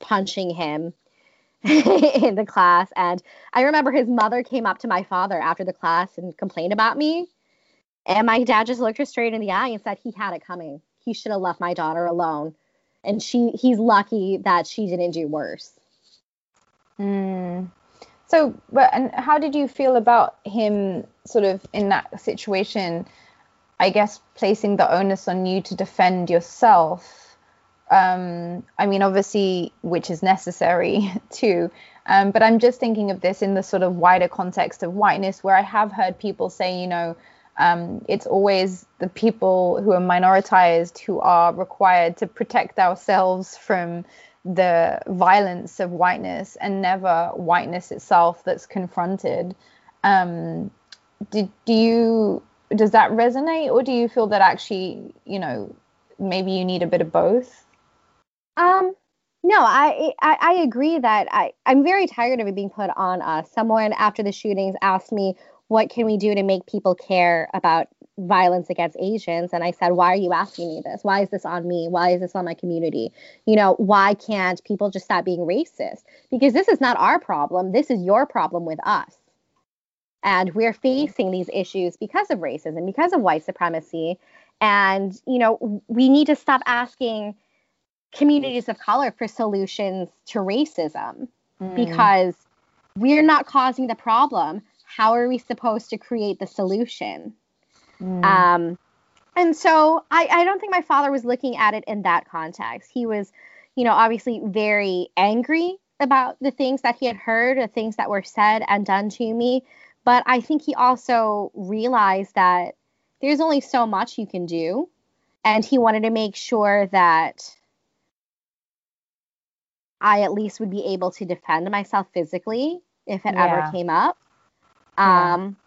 punching him in the class. And I remember his mother came up to my father after the class and complained about me. And my dad just looked her straight in the eye and said he had it coming. He should have left my daughter alone. And she he's lucky that she didn't do worse. Mm. So, but and how did you feel about him sort of in that situation? I guess placing the onus on you to defend yourself um, I mean, obviously, which is necessary too. Um, but I'm just thinking of this in the sort of wider context of whiteness, where I have heard people say, you know, um, it's always the people who are minoritized who are required to protect ourselves from the violence of whiteness and never whiteness itself that's confronted. Um, do, do you does that resonate, or do you feel that actually, you know, maybe you need a bit of both? Um, no, I, I, I agree that I I'm very tired of it being put on us. Someone after the shootings asked me, "What can we do to make people care about violence against Asians?" And I said, "Why are you asking me this? Why is this on me? Why is this on my community? You know, why can't people just stop being racist? Because this is not our problem. This is your problem with us." And we're facing these issues because of racism, because of white supremacy. And, you know, we need to stop asking communities of color for solutions to racism mm. because we're not causing the problem. How are we supposed to create the solution? Mm. Um, and so I, I don't think my father was looking at it in that context. He was, you know, obviously very angry about the things that he had heard, the things that were said and done to me. But I think he also realized that there's only so much you can do. And he wanted to make sure that I at least would be able to defend myself physically if it yeah. ever came up. Um,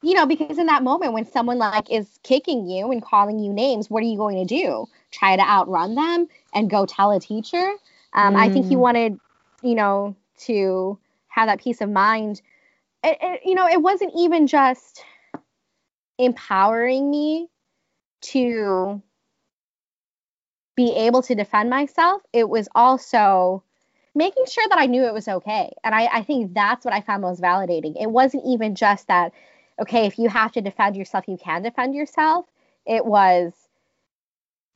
yeah. you know, because in that moment when someone like is kicking you and calling you names, what are you going to do? Try to outrun them and go tell a teacher? Um, mm. I think he mm. wanted, you know, to have that peace of mind. It, it, you know, it wasn't even just empowering me to be able to defend myself. It was also making sure that I knew it was okay. And I, I think that's what I found most validating. It wasn't even just that, okay, if you have to defend yourself, you can defend yourself. It was,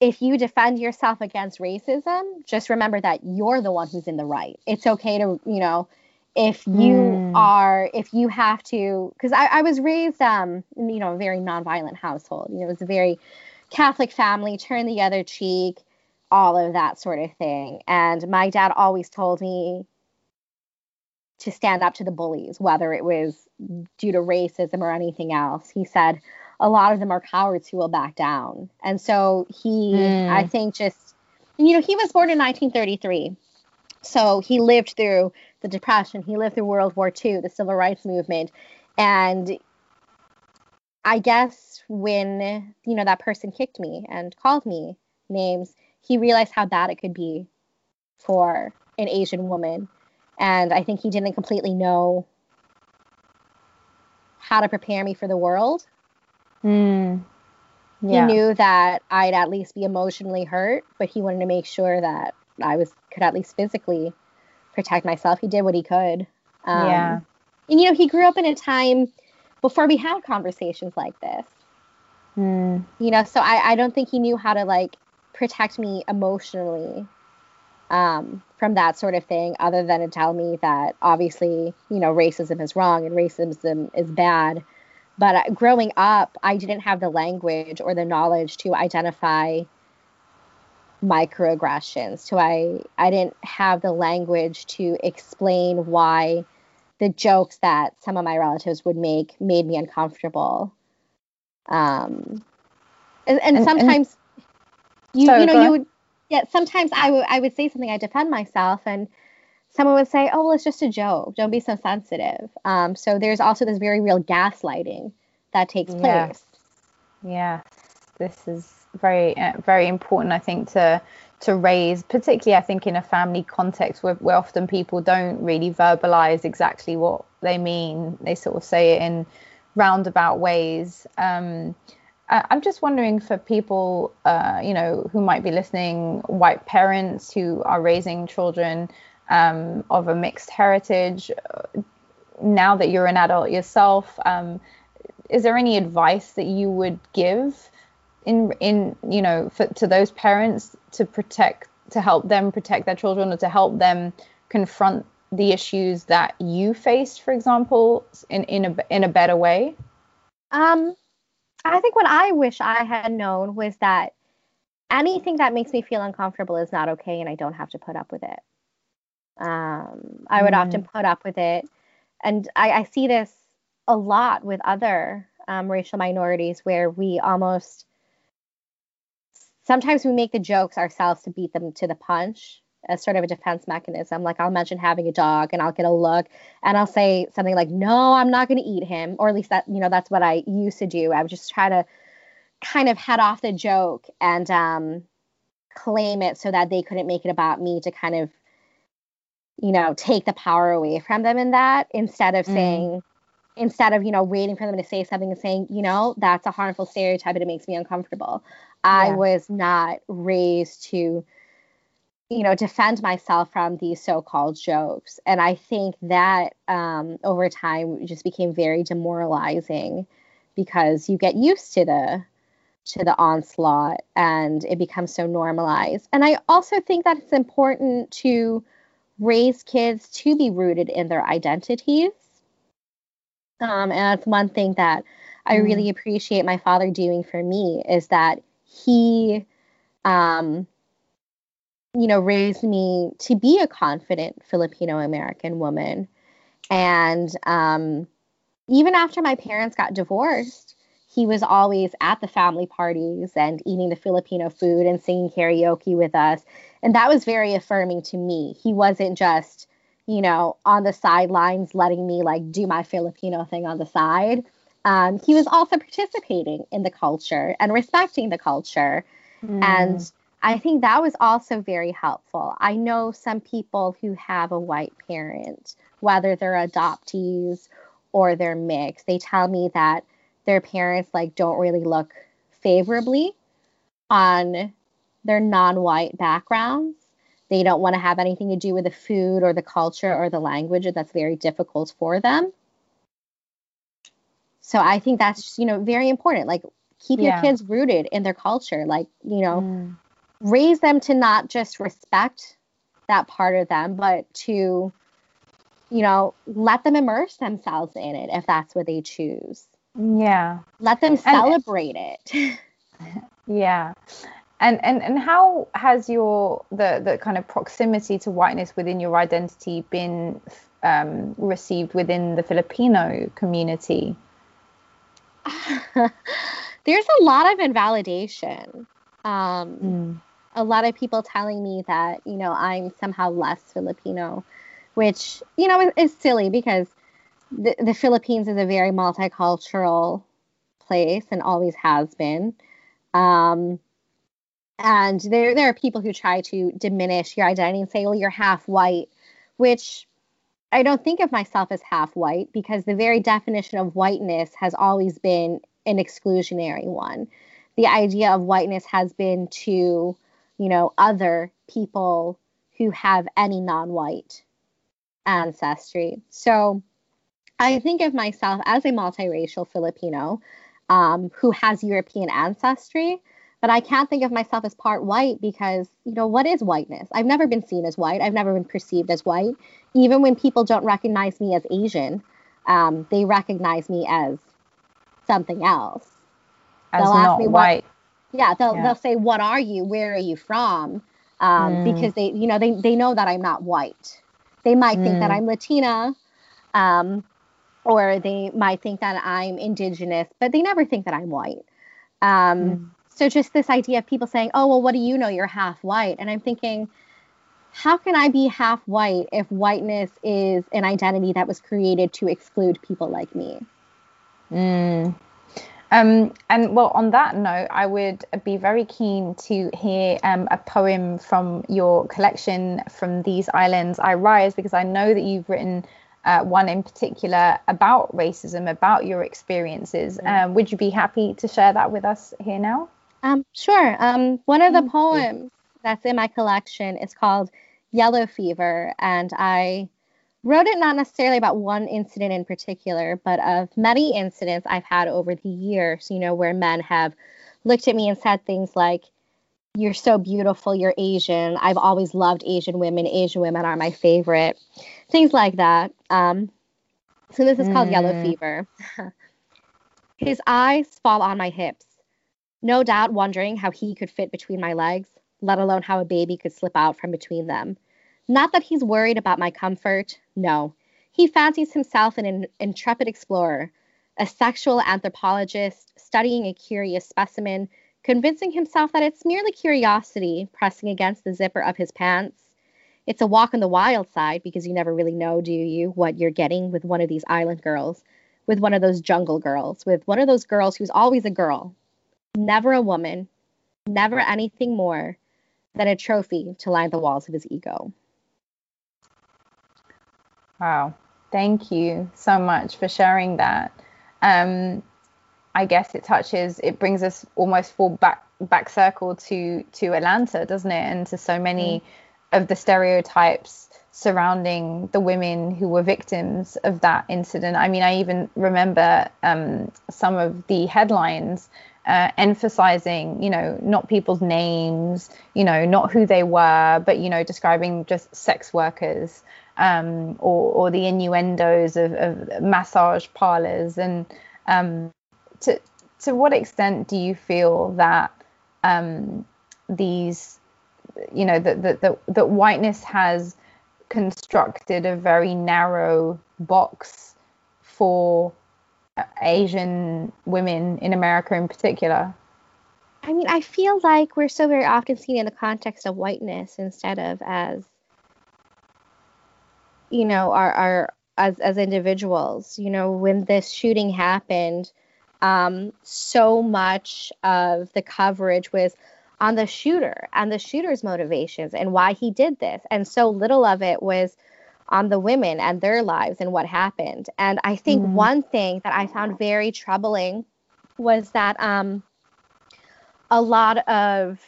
if you defend yourself against racism, just remember that you're the one who's in the right. It's okay to, you know, if you mm. are, if you have to, because I, I was raised, um, in, you know, a very nonviolent household. You know, it was a very Catholic family, turn the other cheek all of that sort of thing. And my dad always told me to stand up to the bullies, whether it was due to racism or anything else. He said a lot of them are cowards who will back down. And so he, mm. I think, just, you know, he was born in 1933. So he lived through the Depression, he lived through World War II, the Civil Rights Movement, and I guess when you know that person kicked me and called me names, he realized how bad it could be for an Asian woman, and I think he didn't completely know how to prepare me for the world. Mm. Yeah. He knew that I'd at least be emotionally hurt, but he wanted to make sure that I was could at least physically protect myself. He did what he could. Um, yeah. And you know, he grew up in a time before we had conversations like this. Mm. You know, so I, I don't think he knew how to like protect me emotionally um, from that sort of thing, other than to tell me that obviously, you know, racism is wrong and racism is bad. But uh, growing up, I didn't have the language or the knowledge to identify microaggressions. So I I didn't have the language to explain why the jokes that some of my relatives would make made me uncomfortable. Um, and, and, and sometimes and, you you know you would yeah sometimes I would I would say something I defend myself and someone would say oh well it's just a joke don't be so sensitive. Um, so there's also this very real gaslighting that takes place. yeah, yes. This is very uh, very important I think to to raise particularly I think in a family context where, where often people don't really verbalize exactly what they mean they sort of say it in roundabout ways um, I'm just wondering for people, uh, you know, who might be listening, white parents who are raising children um, of a mixed heritage. Now that you're an adult yourself, um, is there any advice that you would give in in you know for, to those parents to protect to help them protect their children or to help them confront the issues that you faced for example in in a in a better way? Um i think what i wish i had known was that anything that makes me feel uncomfortable is not okay and i don't have to put up with it. Um i would mm. often put up with it. And I, I see this a lot with other um, racial minorities where we almost sometimes we make the jokes ourselves to beat them to the punch as sort of a defense mechanism. Like I'll mention having a dog and I'll get a look and I'll say something like, no, I'm not going to eat him. Or at least that, you know, that's what I used to do. I would just try to kind of head off the joke and um, claim it so that they couldn't make it about me to kind of, you know, take the power away from them in that instead of mm. saying, instead of, you know, waiting for them to say something and saying, you know, that's a harmful stereotype and it makes me uncomfortable. I was not raised to, you know, defend myself from these so-called jokes, and I think that um, over time just became very demoralizing because you get used to the to the onslaught and it becomes so normalized. And I also think that it's important to raise kids to be rooted in their identities. Um, and that's one thing that I mm. really appreciate my father doing for me is that he um you know raised me to be a confident filipino american woman. And um even after my parents got divorced he was always at the family parties and eating the filipino food and singing karaoke with us. And that was very affirming to me. He wasn't just you know on the sidelines letting me like do my filipino thing on the side um, he was also participating in the culture and respecting the culture. Mm. And I think that was also very helpful. I know some people who have a white parent, whether they're adoptees or they're mixed, they tell me that their parents like don't really look favorably on their non-white backgrounds. They don't want to have anything to do with the food or the culture or the language that's very difficult for them so I think that's you know very important. Like keep yeah. your kids rooted in their culture. Like you know, mm. raise them to not just respect that part of them, but to you know let them immerse themselves in it if that's what they choose. Yeah. Let them celebrate and, it. yeah. And, and and how has your the the kind of proximity to whiteness within your identity been um, received within the Filipino community? there's a lot of invalidation. Um, mm. a lot of people telling me that, you know, I'm somehow less Filipino, which, you know, is, is silly because the, the Philippines is a very multicultural place and always has been. Um, and there, there are people who try to diminish your identity and say, well, you're half white, which I don't think of myself as half white because the very definition of whiteness has always been an exclusionary one. The idea of whiteness has been to, you know, other people who have any non white ancestry. So I think of myself as a multiracial Filipino um, who has European ancestry, but I can't think of myself as part white because, you know, what is whiteness? I've never been seen as white. I've never been perceived as white. Even when people don't recognize me as Asian, um, they recognize me as something else. As they'll not white. What, yeah, they'll yeah. they'll say, "What are you? Where are you from?" Um, mm. Because they, you know, they they know that I'm not white. They might mm. think that mm. I'm Latina, um, or they might think that I'm indigenous, but they never think that I'm white. Um, mm. So just this idea of people saying, "Oh, well, what do you know? You're half white," and I'm thinking, how can I be half white if whiteness is an identity that was created to exclude people like me? Mm. Um, and well, on that note, I would be very keen to hear um, a poem from your collection from these islands I rise, because I know that you've written uh, one in particular about racism, about your experiences. Mm. Um, would you be happy to share that with us here now? Um, sure. Um, one of the poems that's in my collection is called Yellow Fever, and I wrote it not necessarily about one incident in particular, but of many incidents I've had over the years, you know, where men have looked at me and said things like, You're so beautiful, you're Asian. I've always loved Asian women. Asian women are my favorite. Things like that. Um, so this is called mm. Yellow Fever. His eyes fall on my hips no doubt wondering how he could fit between my legs, let alone how a baby could slip out from between them. Not that he's worried about my comfort, no. He fancies himself an intrepid explorer, a sexual anthropologist studying a curious specimen, convincing himself that it's merely curiosity pressing against the zipper of his pants. It's a walk on the wild side because you never really know, do you, what you're getting with one of these island girls, with one of those jungle girls, with one of those girls who's always a girl, never a woman, never anything more than a trophy to line the walls of his ego. Wow. Thank you so much for sharing that. Um, I guess it touches, it brings us almost full back back circle to to Atlanta, doesn't it? And to so many mm. of the stereotypes surrounding the women who were victims of that incident. I mean, I even remember um, some of the headlines uh, emphasizing, you know, not people's names, you know, not who they were, but, you know, describing just sex workers um, or, or the innuendos of, of massage parlors. And um, to, to what extent do you feel that um, these, you know, that, that, that, that whiteness has constructed a very narrow box for Asian women in America in particular? I mean, I feel like we're so very often seen in the context of whiteness instead of as, you know, our, our as as individuals. You know, when this shooting happened, um, so much of the coverage was on the shooter and the shooter's motivations and why he did this, and so little of it was on the women and their lives and what happened. And I think mm one thing that I found very troubling was that um, a lot of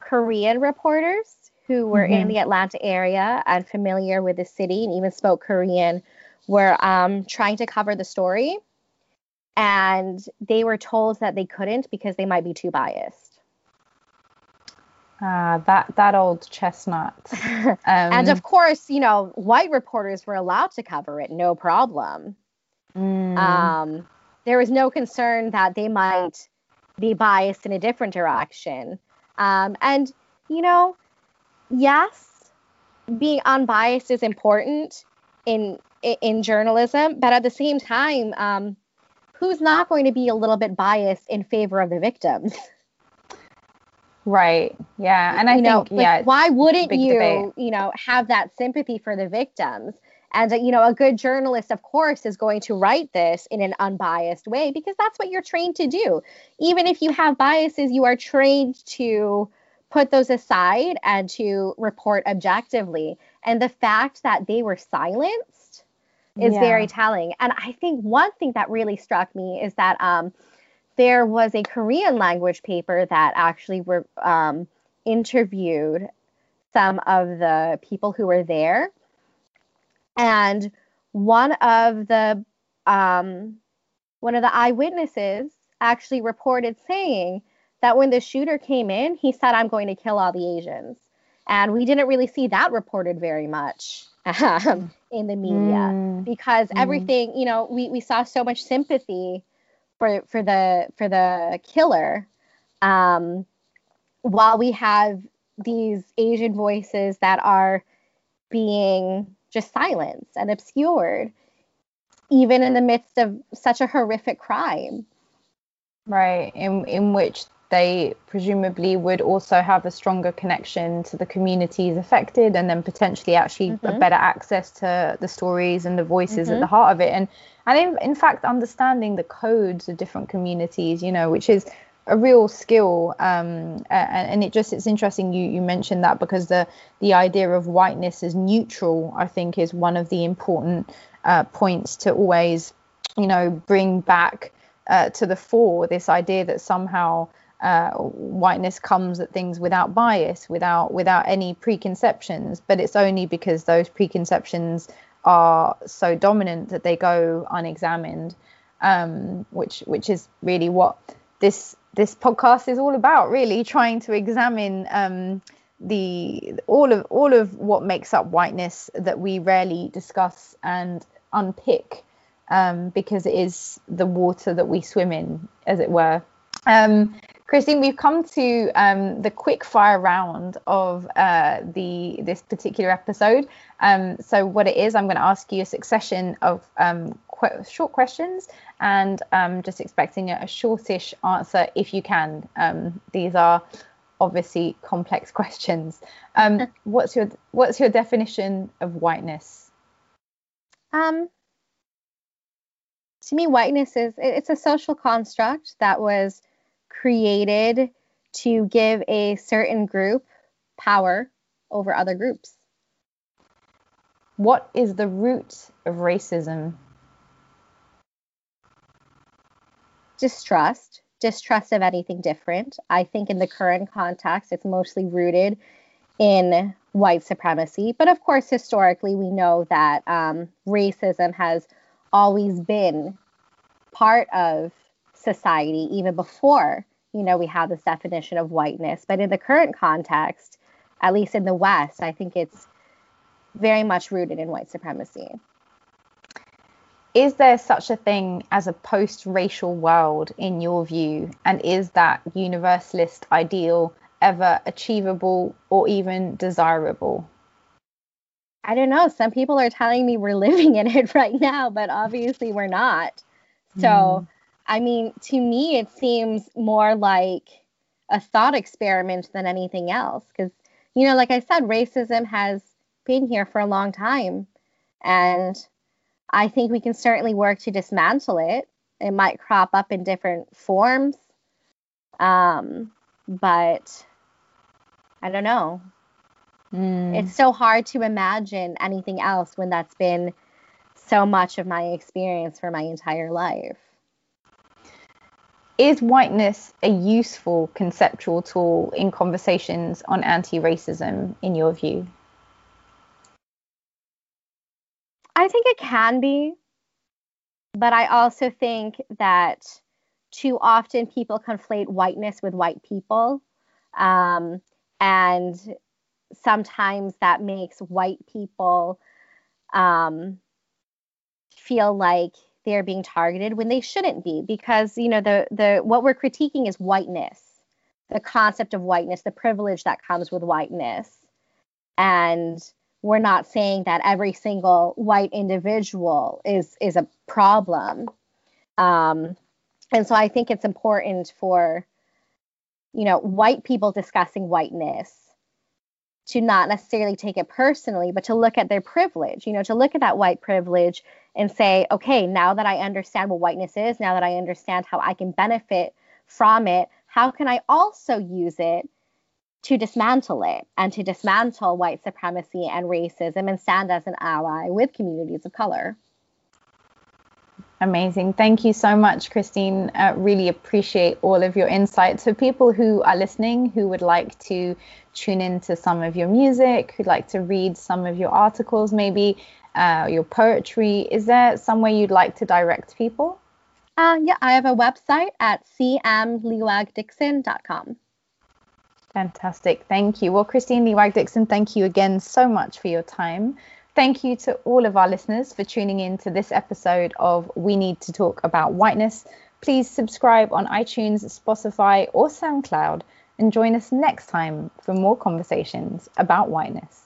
Korean reporters who were mm-hmm. in the Atlanta area and familiar with the city and even spoke Korean were um, trying to cover the story. And they were told that they couldn't because they might be too biased. Ah, that that old chestnut. Um, and of course, you know, white reporters were allowed to cover it, no problem. Mm. Um, there was no concern that they might be biased in a different direction. Um, and you know, yes, being unbiased is important in in journalism, but at the same time, um, who's not going to be a little bit biased in favor of the victims? Right. Yeah. And I you think, know, like, yeah. why wouldn't you, debate. you know, have that sympathy for the victims? And uh, you know, a good journalist, of course, is going to write this in an unbiased way because that's what you're trained to do. Even if you have biases, you are trained to put those aside and to report objectively. And the fact that they were silenced is Yeah. very telling. And I think one thing that really struck me is that um, there was a Korean language paper that actually were um, interviewed some of the people who were there, and one of the um, one of the eyewitnesses actually reported saying that when the shooter came in, he said, "I'm going to kill all the Asians," and we didn't really see that reported very much um, in the media Mm. because Mm. everything you know we, we saw so much sympathy for for the for the killer um, while we have these asian voices that are being just silenced and obscured even in the midst of such a horrific crime Right, in in which they presumably would also have a stronger connection to the communities affected, and then potentially actually a Mhm. better access to the stories and the voices at Mhm. the heart of it, and and in, in fact understanding the codes of different communities, you know, which is a real skill. Um, a- a- and it just it's interesting you you mentioned that because the the idea of whiteness as neutral, I think, is one of the important uh, points to always, you know, bring back uh, to the fore this idea that somehow uh, whiteness comes at things without bias, without without any preconceptions, but it's only because those preconceptions are so dominant that they go unexamined, um, which which is really what this this podcast is all about, really trying to examine um, the all of all of what makes up whiteness that we rarely discuss and unpick um, because it is the water that we swim in, as it were. Um, Christine, we've come to um, the quick fire round of uh, the this particular episode. Um, so what it is, I'm going to ask you a succession of um, qu- short questions, and um, just expecting a, a shortish answer if you can. Um, these are obviously complex questions. Um, what's your what's your definition of whiteness? Um, to me, whiteness is it- it's a social construct that was created to give a certain group power over other groups. What is the root of racism? Distrust, distrust of anything different. I think in the current context, it's mostly rooted in white supremacy. But of course, historically, we know that um, racism has always been part of society, even before you know we have this definition of whiteness. But in the current context, at least in the West, I think it's very much rooted in white supremacy. Is there such a thing as a post racial world in your view? And is that universalist ideal ever achievable or even desirable? I don't know. Some people are telling me we're living in it right now, but obviously we're not. So, Mm. I mean, to me, it seems more like a thought experiment than anything else. Because, you know, like I said, racism has been here for a long time. And I think we can certainly work to dismantle it. It might crop up in different forms. Um, but I don't know. Mm. It's so hard to imagine anything else when that's been so much of my experience for my entire life. Is whiteness a useful conceptual tool in conversations on anti racism, in your view? I think it can be, but I also think that too often people conflate whiteness with white people. Um, and sometimes that makes white people um, feel like they're being targeted when they shouldn't be because you know the the what we're critiquing is whiteness the concept of whiteness the privilege that comes with whiteness. And we're not saying that every single white individual is is a problem. Um, and so i think it's important for you know, white people discussing whiteness to not necessarily take it personally, but to look at their privilege, you know, to look at that white privilege and say, okay, now that I understand what whiteness is, now that I understand how I can benefit from it, how can I also use it to dismantle it and to dismantle white supremacy and racism and stand as an ally with communities of color? Amazing. Thank you so much, Christine. Uh, really appreciate all of your insights. For people who are listening who would like to tune into some of your music, who'd like to read some of your articles, maybe uh, your poetry, is there somewhere you'd like to direct people? Uh, yeah, I have a website at cmliwag-dixon.com. Fantastic. Thank you. Well, Christine Liwag Dixon, thank you again so much for your time. Thank you to all of our listeners for tuning in to this episode of We Need to Talk About Whiteness. Please subscribe on iTunes, Spotify, or SoundCloud and join us next time for more conversations about whiteness.